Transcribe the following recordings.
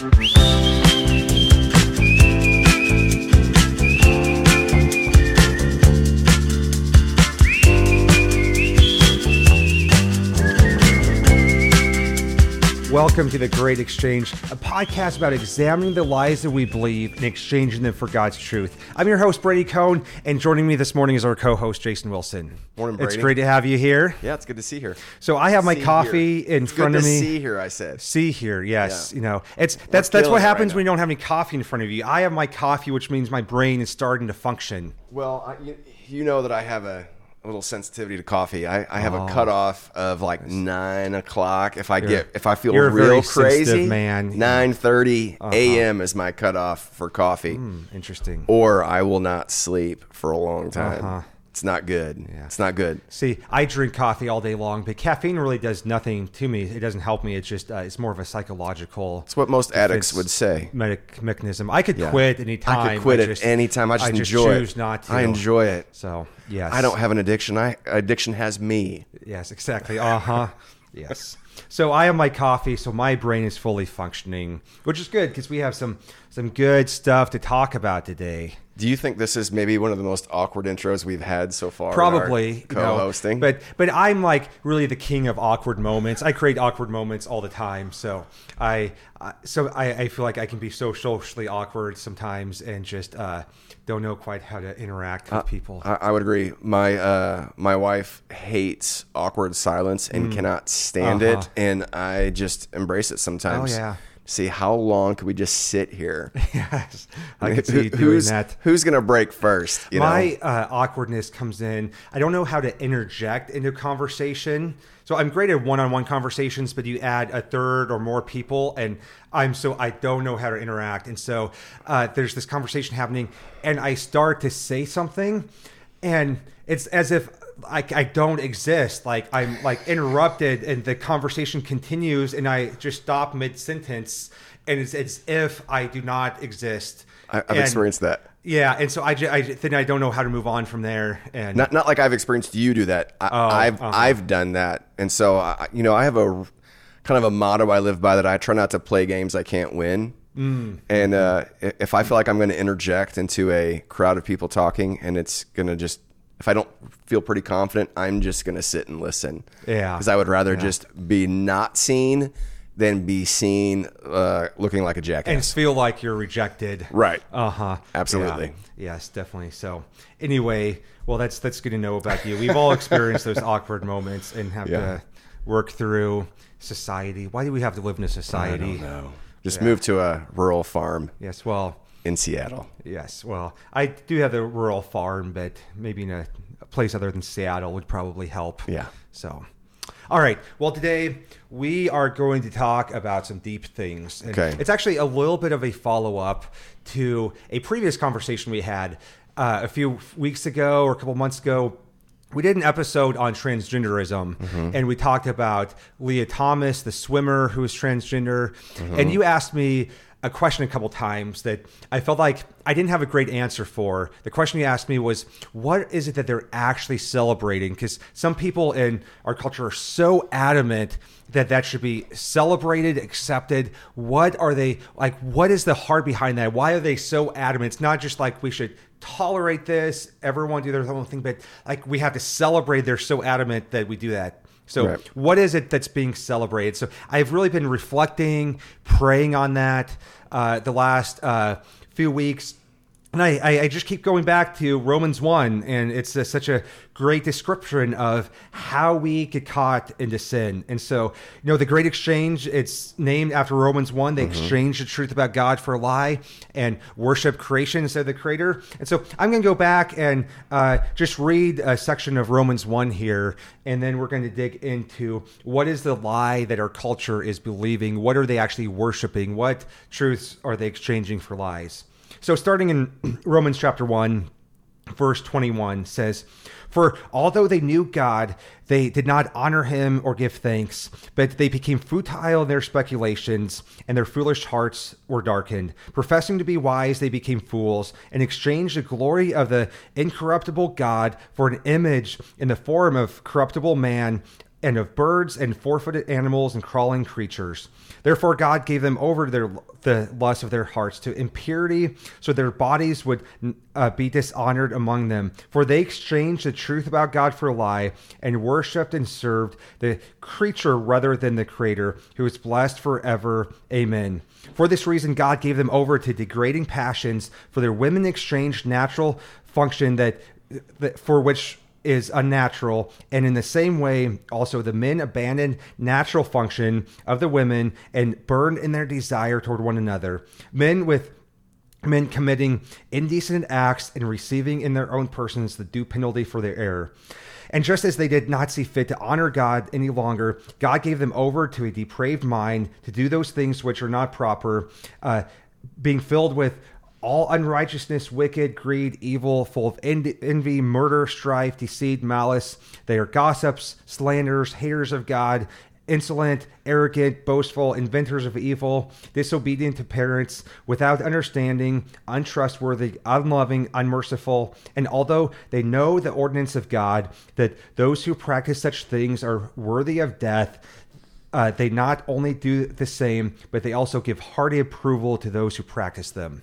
Música Welcome to The Great Exchange, a podcast about examining the lies that we believe and exchanging them for God's truth. I'm your host, Brady Cohn, and joining me this morning is our co host, Jason Wilson. Morning, It's great to have you here. Yeah, it's good to see here. So I have my See coffee here. in It's front of me. See here, I said. See here, yes. Yeah. You know, it's that's that's what happens right when you don't have any coffee in front of you. I have my coffee, which means my brain is starting to function. Well, I, you know that I have a, a little sensitivity to coffee. I, I have Oh. a cutoff of like nine o'clock. If I get if I feel you're real crazy, man. nine a.m. is my cutoff for coffee, Hmm, interesting. or I will not sleep for a long time. Uh-huh. It's not good. Yeah. It's not good. See, I drink coffee all day long, but caffeine really does nothing to me. It doesn't help me. It's just uh, it's more of a psychological. It's what most addicts would say. medic mechanism. I could Yeah. quit anytime. I could quit I at just- any time. I just, just enjoy choose it. not to. I enjoy it. So yes, I don't have an addiction. I addiction has me. Yes, exactly. Uh huh. yes. So I have my coffee, so my brain is fully functioning, which is good because we have some some good stuff to talk about today. Do you think this is maybe one of the most awkward intros we've had so far? Probably co-hosting. but but I'm like really the king of awkward moments. I create awkward moments all the time. So I, I so I, I feel like I can be so socially awkward sometimes and just uh, don't know quite how to interact with people. I, I would agree. My uh, my wife hates awkward silence and cannot stand Uh-huh. it, and I just embrace it sometimes. Oh, yeah. See how long can we just sit here? yes, I could see you doing who's that. who's gonna break first? You my uh, awkwardness comes in. I don't know how to interject into conversation. So I'm great at one-on-one conversations, but you add a third or more people, and I'm so I don't know how to interact. And so uh, there's this conversation happening, and I start to say something, and it's as if I, I don't exist. Like I'm like interrupted, and the conversation continues, and I just stop mid sentence, and it's as if I do not exist. I, I've And- experienced that. yeah, and so I, ju- I ju- then I don't know how to move on from there. And Not not like I've experienced you do that. I, Oh, I've uh-huh. I've done that, and so I, you know I have a kind of a motto I live by that I try not to play games I can't win. Mm. And uh, if I feel like I'm going to interject into a crowd of people talking, and it's going to just if I don't feel pretty confident, I'm just going to sit and listen. Yeah. because I would rather just be not seen than be seen uh, looking like a jackass. and feel like you're rejected. Right. Uh huh. Absolutely. Yes, definitely. So anyway, well, that's that's good to know about you. We've all experienced those awkward moments and have Yeah. to work through society. Why do we have to live in a society? no, just move to a rural farm Yes. Well. In Seattle. Yes. Well, I do have the rural farm, but maybe in a, a place other than Seattle would probably help. Yeah. So, all right. Well, today we are going to talk about some deep things. And Okay. It's actually a little bit of a follow up to a previous conversation we had uh, a few weeks ago or a couple months ago. We did an episode on transgenderism, Mm-hmm. and we talked about Lia Thomas, the swimmer who is transgender. Mm-hmm. And you asked me a question a couple times that I felt like I didn't have a great answer for. The question you asked me was, what is it that they're actually celebrating? Because some people in our culture are so adamant that that should be celebrated, accepted. What are they like? What is the heart behind that? Why are they so adamant? It's not just like we should tolerate this, everyone do their own thing, but like we have to celebrate. They're so adamant that we do that. So, Right. what is it that's being celebrated? So, I've really been reflecting, praying on that uh, the last uh, few weeks. And I, I, I just keep going back to Romans 1, and it's uh such a great description of how we get caught into sin. And so, you know, the great exchange, it's named after Romans 1. They exchange the truth about God for a lie and worship creation instead of the creator. And so, I'm going to go back and uh, just read a section of Romans 1 here, and then we're going to dig into what is the lie that our culture is believing? What are they actually worshiping? What truths are they exchanging for lies? So, starting in Romans chapter 1, verse 21 says, For although they knew God, they did not honor him or give thanks, but they became futile in their speculations, and their foolish hearts were darkened. Professing to be wise, they became fools, and exchanged the glory of the incorruptible God for an image in the form of corruptible man and of birds and four-footed animals and crawling creatures. Therefore, God gave them over to their the lust of their hearts to impurity, so their bodies would uh, be dishonored among them. For they exchanged the truth about God for a lie, and worshipped and served the creature rather than the Creator, who is blessed forever. Amen. For this reason, God gave them over to degrading passions, for their women exchanged natural function that, that for which is unnatural. And in the same way, also the men abandoned natural function of the women and burned in their desire toward one another. Men with men committing indecent acts and receiving in their own persons the due penalty for their error. And just as they did not see fit to honor God any longer, God gave them over to a depraved mind to do those things which are not proper, uh, being filled with all unrighteousness, wicked, greed, evil, full of envy, murder, strife, deceit, malice. They are gossips, slanderers, haters of God, insolent, arrogant, boastful, inventors of evil, disobedient to parents, without understanding, untrustworthy, unloving, unmerciful. And although they know the ordinance of God, that those who practice such things are worthy of death, uh, they not only do the same, but they also give hearty approval to those who practice them.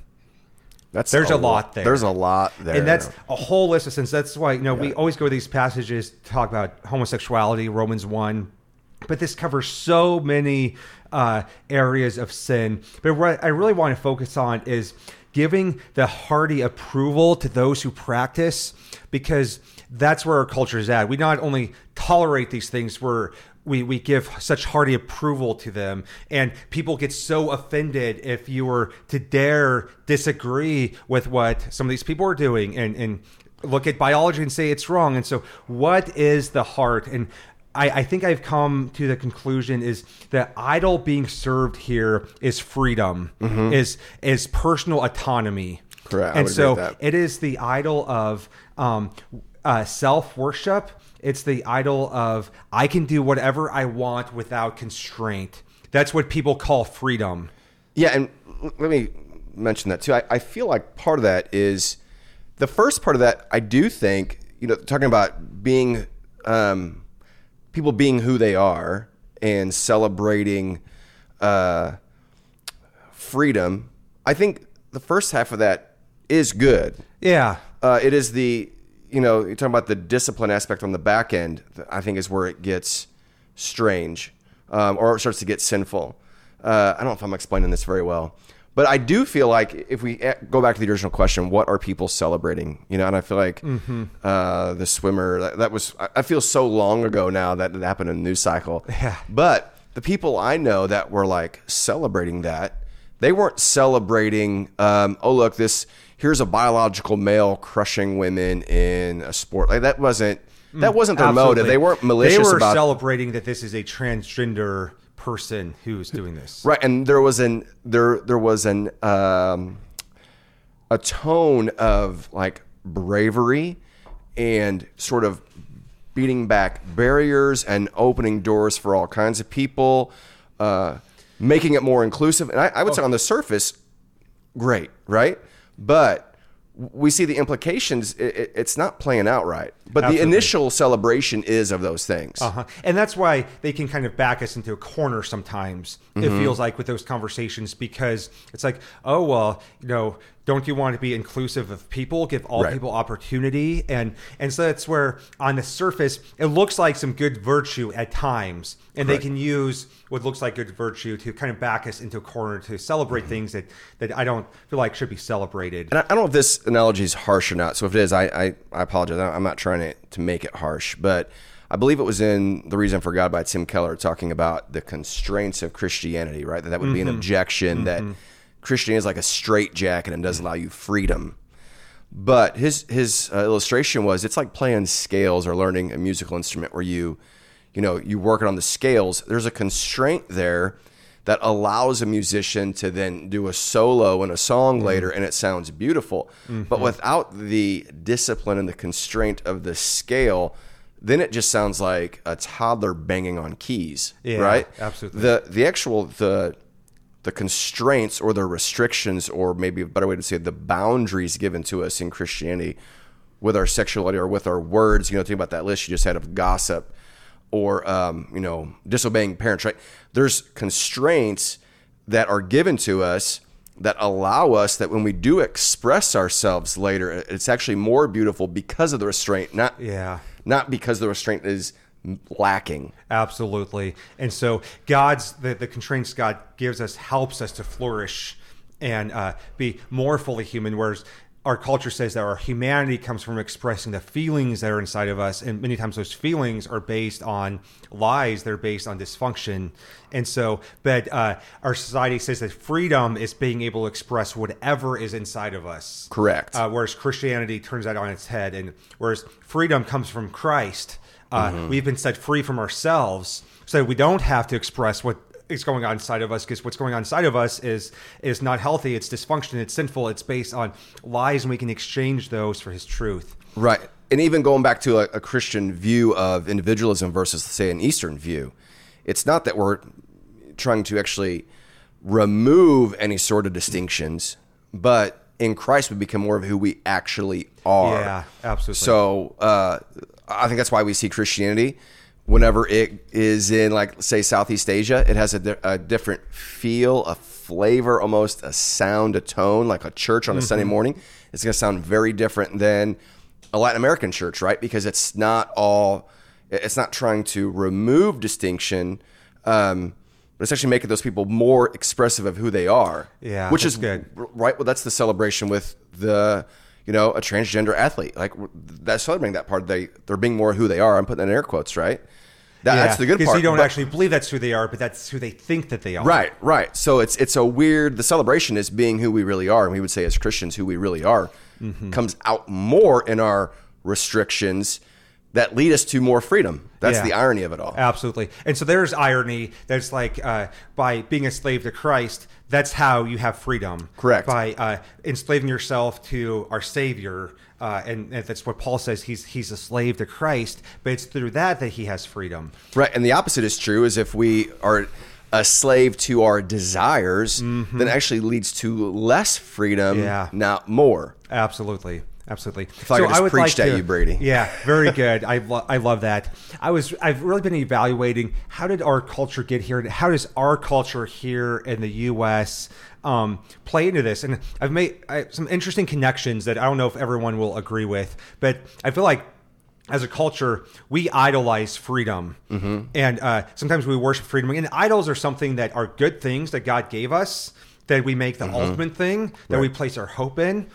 That's There's a lot there. There's a lot there. And that's a whole list of sins. That's why, you know, we always go to these passages to talk about homosexuality, Romans 1, but this covers so many uh, areas of sin. But what I really want to focus on is giving the hearty approval to those who practice, because that's where our culture is at. We not only tolerate these things, we're we, we give such hearty approval to them and people get so offended if you were to dare disagree with what some of these people are doing and, and look at biology and say it's wrong and so what is the heart and I, I think I've come to the conclusion is the idol being served here is freedom, mm-hmm. is is personal autonomy. Correct. And so it is the idol of um, uh, self worship it's the idol of I can do whatever I want without constraint. That's what people call freedom. Yeah, and let me mention that too. I, I feel like part of that is the first part of that. I do think you know talking about being um, people being who they are and celebrating uh, freedom. I think the first half of that is good. Yeah, uh, it is the you know, you're talking about the discipline aspect on the back end. I think is where it gets strange, um, or it starts to get sinful. Uh, I don't know if I'm explaining this very well, but I do feel like if we eh, go back to the original question, what are people celebrating? You know, and I feel like mm-hmm. uh, the swimmer that, that, was. I feel so long ago now that it happened in the news cycle. Yeah. But the people I know that were like celebrating that, they weren't celebrating. Um, oh, look, this here's a biological male crushing women in a sport. Like that wasn't that mm, wasn't their Absolutely. motive. They weren't malicious. They were about, celebrating that this is a transgender person who's doing this. Right, and there was an there there was an um, a tone of like bravery and sort of beating back barriers and opening doors for all kinds of people, uh, making it more inclusive. And I, I would oh. say on the surface, great, right? but we see the implications. It, it's not playing out right, but Absolutely. the initial celebration is of those things. Uh-huh. And that's why they can kind of back us into a corner sometimes. Mm-hmm. It feels like with those conversations because it's like, oh well, you know, don't you want to be inclusive of people give all right. people opportunity and and so that's where on the surface it looks like some good virtue at times and they can use what looks like good virtue to kind of back us into a corner to celebrate mm-hmm. things that that i don't feel like should be celebrated and i, don't know if this analogy is harsh or not so if it is i i, I apologize i'm not trying to, to make it harsh but I believe it was in The Reason for God by Tim Keller talking about the constraints of Christianity, right? That that would be an mm-hmm. objection mm-hmm. that Christianity is like a straitjacket and doesn't allow you freedom. But his his uh, illustration was it's like playing scales or learning a musical instrument where you, you know, you work it on the scales. There's a constraint there that allows a musician to then do a solo and a song mm-hmm. later and it sounds beautiful. Mm-hmm. But without the discipline and the constraint of the scale, then it just sounds like a toddler banging on keys, yeah, right? Absolutely. The the actual the the constraints or the restrictions, or maybe a better way to say it, the boundaries given to us in Christianity with our sexuality or with our words. You know, think about that list you just had of gossip or um, you know disobeying parents. Right? There's constraints that are given to us that allow us that when we do express ourselves later, it's actually more beautiful because of the restraint, not Yeah. not because the restraint is lacking. Absolutely. And so God's the, the constraints God gives us helps us to flourish and uh, be more fully human. Whereas our culture says that our humanity comes from expressing the feelings that are inside of us, and many times those feelings are based on lies. They're based on dysfunction, and so, but uh, our society says that freedom is being able to express whatever is inside of us. Correct. Uh, whereas Christianity turns that on its head, and whereas freedom comes from Christ, uh, we've been set free from ourselves, so we don't have to express what is going on inside of us because what's going on inside of us is is not healthy. It's dysfunction. It's sinful. It's based on lies, and we can exchange those for His truth. Right. And even going back to a, a Christian view of individualism versus, say, an Eastern view, it's not that we're trying to actually remove any sort of distinctions, but in Christ we become more of who we actually are. Yeah, absolutely. So uh, I think that's why we see Christianity. Whenever it is in, like, say, Southeast Asia, it has a, di- a different feel, a flavor, almost a sound, a tone, like a church on a Sunday morning. It's going to sound very different than a Latin American church, right? Because it's not all, it's not trying to remove distinction, um, but it's actually making those people more expressive of who they are. Yeah, which is good. right. Well, that's the celebration with the, you know, a transgender athlete. Like that's celebrating that part. They they're being more who they are. I'm putting that in air quotes, right? That, That's the good because part. you don't But- actually believe that's who they are, but that's who they think that they are. Right, right. So it's it's a weird. The celebration is being who we really are, and we would say as Christians, who we really are, Mm-hmm. comes out more in our restrictions that lead us to more freedom. That's Yeah. the irony of it all. Absolutely. And so there's irony that's like uh, by being a slave to Christ, that's how you have freedom. Correct. By uh, enslaving yourself to our Savior. Uh, and, and that's what Paul says. He's he's a slave to Christ, but it's through that that he has freedom. Right, and the opposite is true. Is if we are a slave to our desires, then actually leads to less freedom, Yeah. not more. Absolutely. Absolutely. like I just preached at you, Brady. Yeah, very good. I, lo- I love that. I was I've really been evaluating how did our culture get here? and How does our culture here in the U.S. Um, play into this? And I've made I, some interesting connections that I don't know if everyone will agree with, but I feel like as a culture, we idolize freedom, and uh, sometimes we worship freedom. And idols are something that are good things that God gave us that we make the ultimate thing that we place our hope in,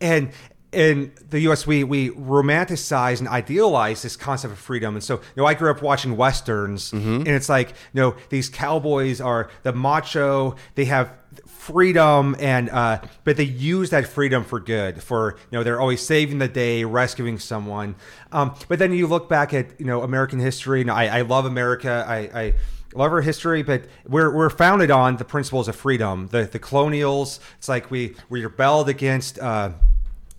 and in the U.S., we we romanticize and idealize this concept of freedom. And so, you know, I grew up watching westerns, and it's like, you know, these cowboys are the macho. They have freedom, and uh, but they use that freedom for good. For you know, they're always saving the day, rescuing someone. Um, but then you look back at you know American history, and I, I love America. I, I love our history, but we're, we're founded on the principles of freedom. The the colonials, it's like we we rebelled against. Uh,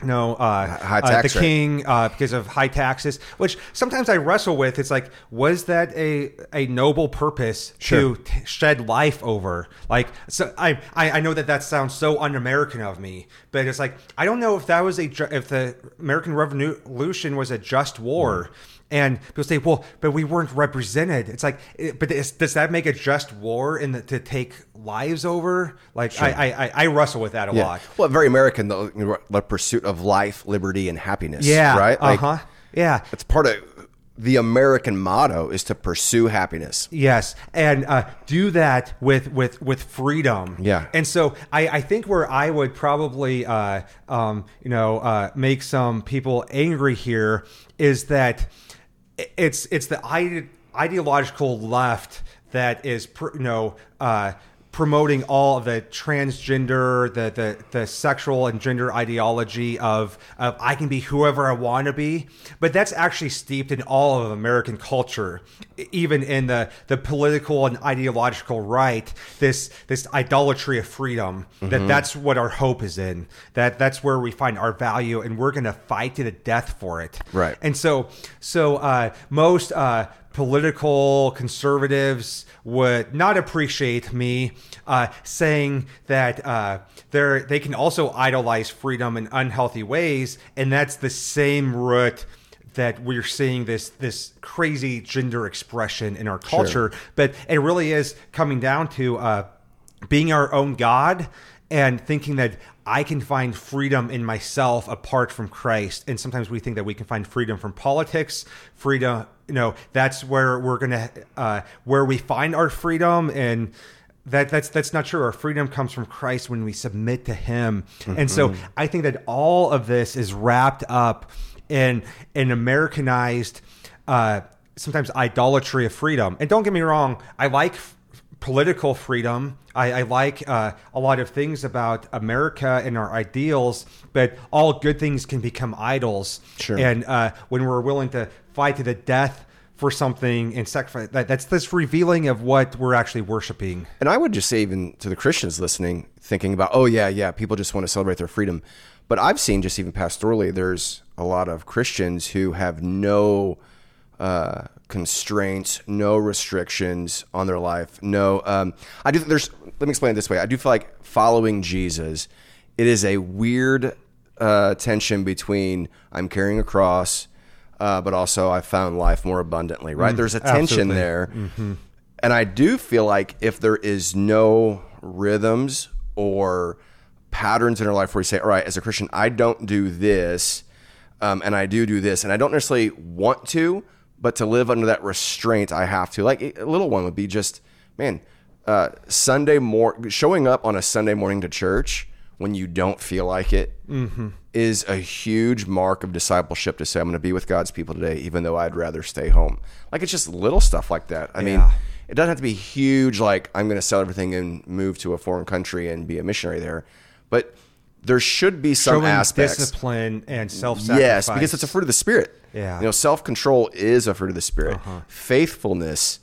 know, uh, High uh, the rate. king uh, because of high taxes, which sometimes I wrestle with. It's like, was that a a noble purpose Sure. to t- shed life over? Like, so I, I I know that that sounds so un-American of me, but it's like I don't know if that was a if the American Revolution was a just war. And people say, "Well, but we weren't represented." It's like, it, but is, does that make a just war in the, to take lives over? Like, I, I I I wrestle with that a lot. Well, very American, know, the pursuit of life, liberty, and happiness. Yeah, right. Uh huh. Yeah. It's part of the American motto is to pursue happiness. Yes, and uh, do that with with with freedom. Yeah. and so I, I think where I would probably uh, um, you know uh, make some people angry here is that it's it's the ide- ideological left that is you know. Uh, promoting all of the transgender the, the the sexual and gender ideology of, of I can be whoever I want to be. But that's actually steeped in all of American culture. Even in the the political and ideological right this this idolatry of freedom that that's what our hope is in. That that's where we find our value and we're going to fight to the death for it. Right. and so so uh, most uh, political conservatives would not appreciate me uh, saying that uh, they they can also idolize freedom in unhealthy ways, and that's the same root that we're seeing this this crazy gender expression in our culture, but it really is coming down to uh, being our own God and thinking that I can find freedom in myself apart from Christ. And sometimes we think that we can find freedom from politics, freedom. You know, that's where we're gonna uh, where we find our freedom and that that's that's not true. Our freedom comes from Christ when we submit to Him, and so I think that all of this is wrapped up in an Americanized, uh, sometimes idolatry of freedom. And don't get me wrong, I like political freedom. I, I like uh, a lot of things about America and our ideals, but all good things can become idols. Sure. And uh, when we're willing to fight to the death for something and sacrifice, that, that's this revealing of what we're actually worshiping. And I would just say, even to the Christians listening, thinking about, oh, yeah, yeah, people just want to celebrate their freedom. But I've seen just even pastorally, there's a lot of Christians who have no uh, constraints, no restrictions on their life. No, um, I do. There's. Let me explain it this way. I do feel like following Jesus. It is a weird uh, tension between I'm carrying a cross, uh, but also I found life more abundantly. Right? There's a tension absolutely. there, and I do feel like if there is no rhythms or patterns in our life where we say, all right, as a Christian, I don't do this, um, and I do do this, and I don't necessarily want to, but to live under that restraint, I have to. Like a little one would be just, man, uh, Sunday mor showing up on a Sunday morning to church when you don't feel like it is a huge mark of discipleship to say I'm going to be with God's people today, even though I'd rather stay home. Like it's just little stuff like that. I mean, it doesn't have to be huge. Like I'm going to sell everything and move to a foreign country and be a missionary there, but there should be some Showing aspects. discipline and self-sacrifice. Yes, because it's a fruit of the spirit. Yeah. Uh-huh. You know, self control is a fruit of the spirit. Faithfulness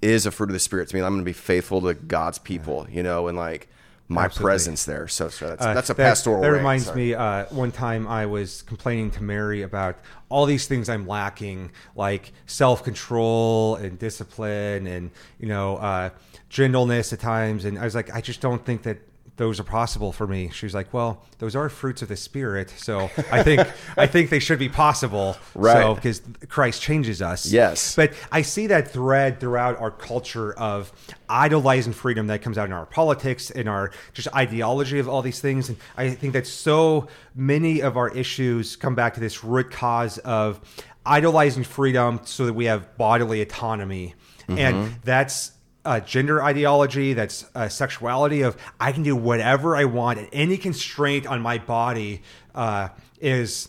is a fruit of the spirit. To me, I'm going to be faithful to God's people. You know, and like my Absolutely. presence there. So, so that's Uh, that's a that- pastoral. That reminds me. Uh, one time I was complaining to Mary about all these things I'm lacking, like self control and discipline, and you know, uh, gentleness at times. And I was like, I just don't think that those are possible for me. She was like, Well, those are fruits of the spirit, so I think I think they should be possible. Right. So because Christ changes us. Yes. But I see that thread throughout our culture of idolizing freedom that comes out in our politics, in our just ideology of all these things. And I think that so many of our issues come back to this root cause of idolizing freedom so that we have bodily autonomy. And mm-hmm. that's uh, gender ideology, that's uh, sexuality of I can do whatever I want, and any constraint on my body uh, is,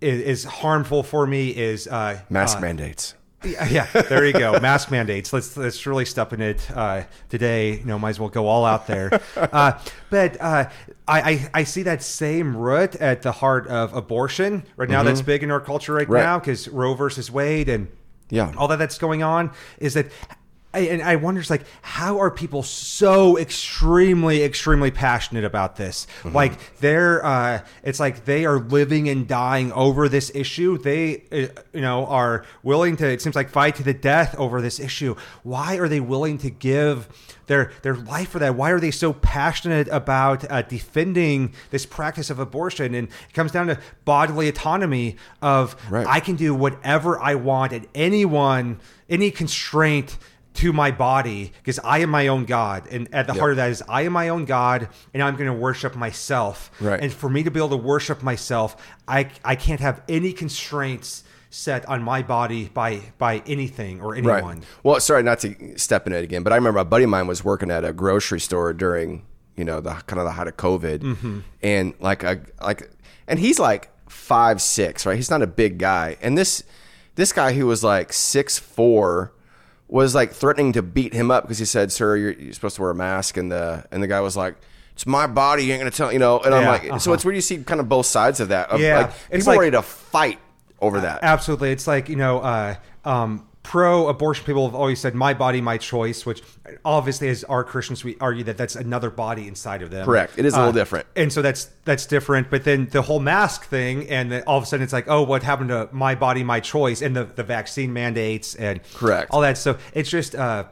is is harmful for me. Is uh, mask uh, mandates. yeah, yeah, there you go. Mask mandates. Let's let's really step in it uh, today. You know, might as well go all out there. Uh, but uh, I, I I see that same root at the heart of abortion right now. That's big in our culture right, Right. now because Roe versus Wade and Yeah. all that that's going on is that. I, and I wonder, it's like, how are people so extremely, extremely passionate about this? Like, they're, uh, it's like they are living and dying over this issue. They, uh, you know, are willing to, it seems like, fight to the death over this issue. Why are they willing to give their their life for that? Why are they so passionate about uh, defending this practice of abortion? And it comes down to bodily autonomy of Right. I can do whatever I want, and anyone, any constraint to my body, because I am my own God. And at the heart of that is I am my own God, and I'm going to worship myself. Right. And for me to be able to worship myself, I I can't have any constraints set on my body by by anything or anyone. Right. Well, sorry not to step in it again, but I remember a buddy of mine was working at a grocery store during you know the kind of the height of COVID, Mm-hmm. and like a like, and he's like five six, right? He's not a big guy, and this this guy who was like six four was like threatening to beat him up because he said, "Sir, you're, you're supposed to wear a mask," and the and the guy was like. It's my body. You ain't gonna tell you know. And I'm like, so uh-huh. it's where you see kind of both sides of that. Of Yeah, like it's people like- ready to fight over that. Absolutely. It's like, you know, uh, um, pro abortion people have always said, my body, my choice, which obviously, as our Christians, we argue that that's another body inside of them. Correct. It is a little Uh, different. And so that's that's different. But then the whole mask thing, and then all of a sudden it's like, oh, what happened to my body, my choice, and the, the vaccine mandates and Correct. all that. So it's just, uh,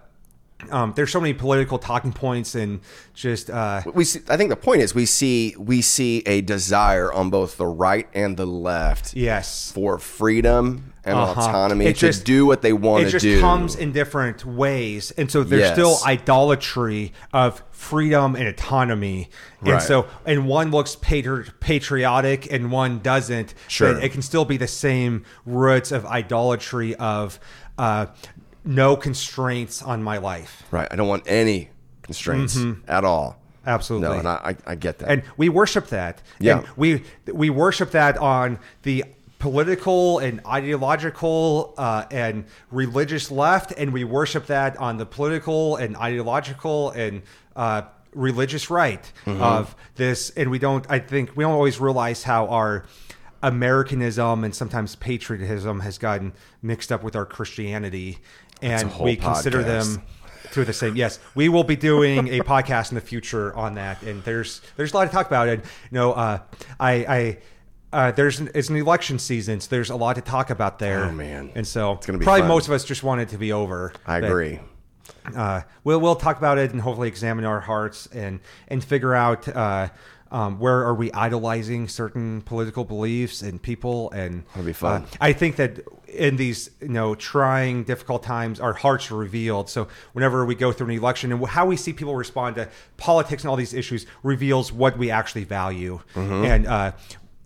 um, there's so many political talking points and just uh, we see, I think the point is we see we see a desire on both the right and the left yes for freedom and Uh-huh. autonomy It to just- do what they want it to just do. comes in different ways and so there's Yes. still idolatry of freedom and autonomy and so and one looks patri- patriotic and one doesn't Sure. it can still be the same roots of idolatry of uh, no constraints on my life right. I don't want any constraints at all. Mm-hmm. Absolutely. No, and I, I, I get that. and we worship that. Yeah. And we we worship that on the political and ideological uh, and religious left, and we worship that on the political and ideological and uh, religious right Mm-hmm. of this. And we don't. I think we don't always realize how our Americanism and sometimes patriotism has gotten mixed up with our Christianity, and we consider podcast. them to the same. Yes, we will be doing a podcast in the future on that, and there's there's a lot to talk about. And you know, uh, I I. Uh, there's an, it's an election season, so there's a lot to talk about there. Oh, man. And so It's gonna be probably fun. most of us just want it to be over. I But, agree. uh, we'll we'll talk about it and hopefully examine our hearts and and figure out uh, um, where are we idolizing certain political beliefs and people and That'll be fun. uh, I think that in these you know trying difficult times our hearts are revealed so whenever we go through an election and how we see people respond to politics and all these issues reveals what we actually value Mm-hmm. and uh,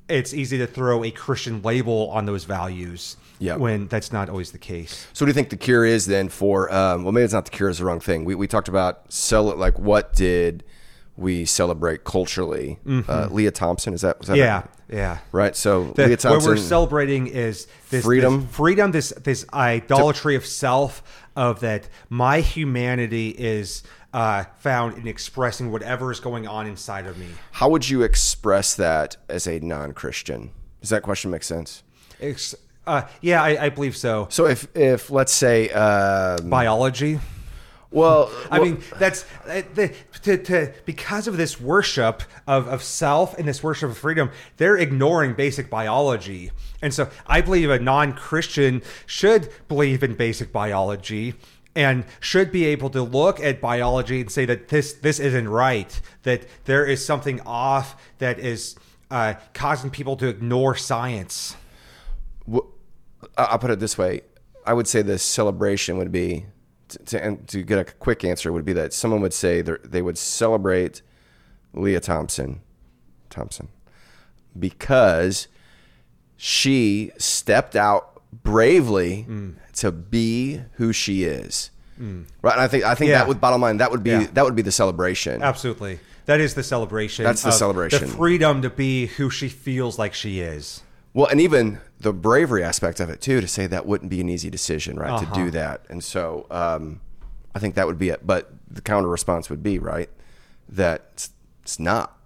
it's easy to throw a Christian label on those values Yep. when that's not always the case So, what do you think the cure is then for? Um, well, maybe it's not the cure; is the wrong thing. We, we talked about sell it. like what did we celebrate culturally? Uh, Leah Thompson is that? Was that Mm-hmm. yeah yeah right. So The- Leah what we're celebrating is this Freedom. this freedom, this this idolatry of self, of that my humanity is uh, found in expressing whatever is going on inside of me. how would you express that as a non-Christian? Does that question make sense? Ex- uh, yeah, I, I believe so. So, if if let's say, um, Biology. Well, I well- mean, that's uh, the, to, to because of this worship of, of self and this worship of freedom, they're ignoring basic biology. And so I believe a non Christian should believe in basic biology and should be able to look at biology and say that this this isn't right, that there is something off that is uh, causing people to ignore science. I- I'll put it this way. I would say the celebration would be to, and to get a quick answer would be that someone would say they're- would celebrate Leah Thompson, Thompson, because she stepped out bravely Mm. to be who she is. Right, and I think I think Yeah. that would bottom line that would be Yeah. that would be the celebration. Absolutely. That is the celebration. That's the celebration. The freedom to be who she feels like she is. Well, and even the bravery aspect of it too, to say that wouldn't be an easy decision, right? Uh-huh. To do that, and so um, I think that would be it. But the counter response would be right that it's, it's not.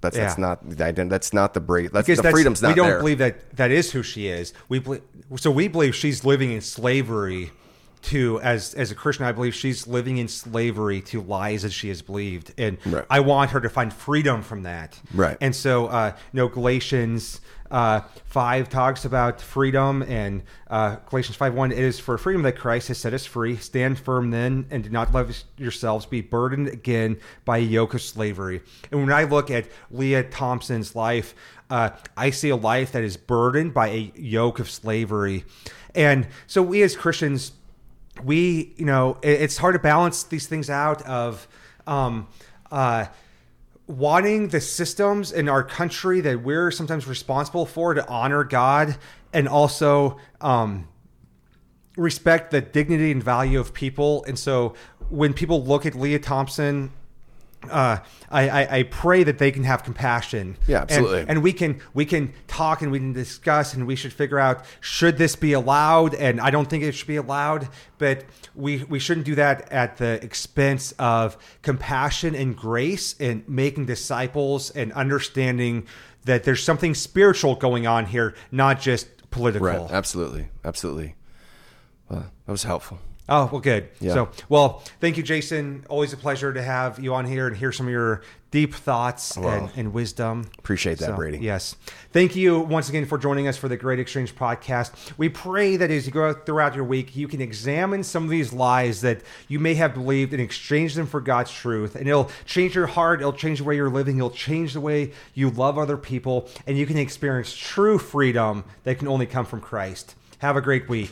That's that's not the identity. That's not the brave. That's because the that's, freedom's not we don't there. believe that that is who she is. We believe, so we believe she's living in slavery to as as a Christian. I believe she's living in slavery to lies as she has believed, and Right. I want her to find freedom from that. Right. And so, uh, you know, Galatians. Uh, five talks about freedom, and uh, Galatians five one it is for freedom that Christ has set us free. Stand firm then, and do not let yourselves be burdened again by a yoke of slavery. And when I look at Leah Thompson's life, uh, I see a life that is burdened by a yoke of slavery. And so we as Christians, we, you know, it- it's hard to balance these things out of um, uh, wanting the systems in our country that we're sometimes responsible for to honor God and also um, respect the dignity and value of people. And so when people look at Leah Thompson, uh, I, I, I pray that they can have compassion. Yeah, And- absolutely. And, we can we can talk and we can discuss and we should figure out should this be allowed? And I don't think it should be allowed, but we we shouldn't do that at the expense of compassion and grace and making disciples and understanding that there's something spiritual going on here, not just political. right? Absolutely, absolutely. Well, that was helpful. Oh, well, good. Yeah. So, well, thank you, Jason. Always a pleasure to have you on here and hear some of your deep thoughts and, and wisdom. appreciate that, So, Brady. Yes. Thank you once again for joining us for the Great Exchange podcast. We pray that as you go throughout your week, you can examine some of these lies that you may have believed and exchange them for God's truth. And it'll change your heart, it'll change the way you're living, it'll change the way you love other people, and you can experience true freedom that can only come from Christ. Have a great week.